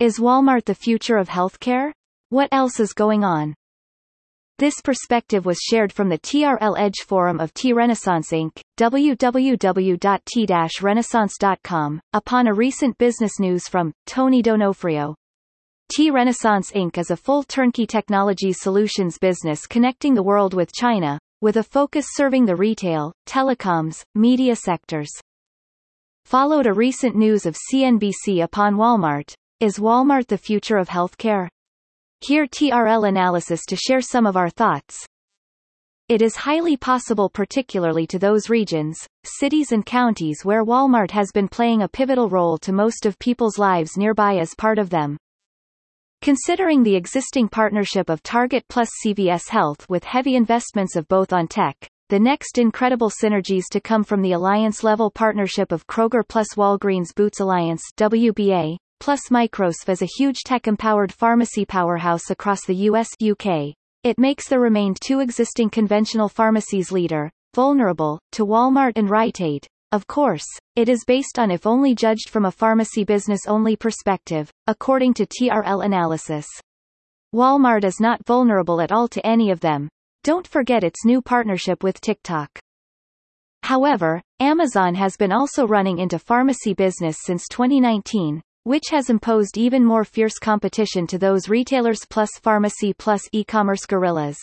Is Walmart the future of healthcare? What else is going on? This perspective was shared from the TRL Edge forum of T-Renaissance Inc., www.t-renaissance.com, upon a recent business news from Tony Donofrio. T-Renaissance Inc. is a full turnkey technology solutions business connecting the world with China, with a focus serving the retail, telecoms, media sectors. Followed a recent news of CNBC upon Walmart. Is Walmart the future of healthcare? Here TRL analysis to share some of our thoughts. It is highly possible particularly to those regions, cities and counties where Walmart has been playing a pivotal role to most of people's lives nearby as part of them. Considering the existing partnership of Target plus CVS Health with heavy investments of both on tech, the next incredible synergies to come from the alliance-level partnership of Kroger plus Walgreens Boots Alliance WBA, plus Microsoft is a huge tech-empowered pharmacy powerhouse across the US UK. It makes the remained two existing conventional pharmacies leader, vulnerable, to Walmart and Rite Aid. Of course, it is based on if only judged from a pharmacy business-only perspective, according to TRL analysis. Walmart is not vulnerable at all to any of them. Don't forget its new partnership with TikTok. However, Amazon has been also running into pharmacy business since 2019, which has imposed even more fierce competition to those retailers plus pharmacy plus e-commerce gorillas.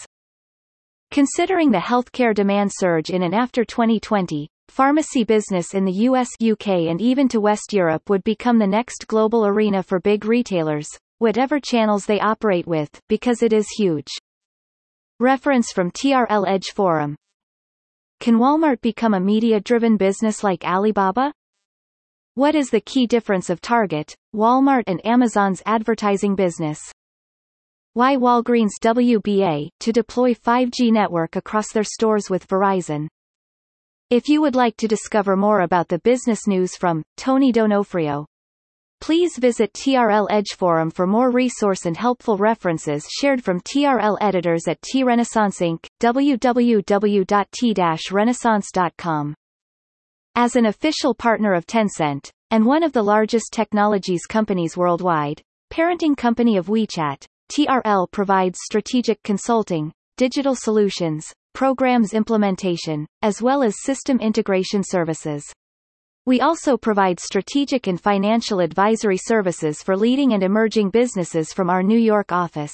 Considering the healthcare demand surge in and after 2020, pharmacy business in the US, UK and even to West Europe would become the next global arena for big retailers, whatever channels they operate with, because it is huge. Reference from TRL Edge Forum. Can Walmart become a media-driven business like Alibaba? What is the key difference of Target, Walmart and Amazon's advertising business? Why Walgreens WBA, to deploy 5G network across their stores with Verizon. If you would like to discover more about the business news from Tony Donofrio, please visit TRL Edge Forum for more resource and helpful references shared from TRL editors at T-Renaissance Inc., www.t-renaissance.com. As an official partner of Tencent, and one of the largest technologies companies worldwide, parenting company of WeChat, TRL provides strategic consulting, digital solutions, programs implementation, as well as system integration services. We also provide strategic and financial advisory services for leading and emerging businesses from our New York office.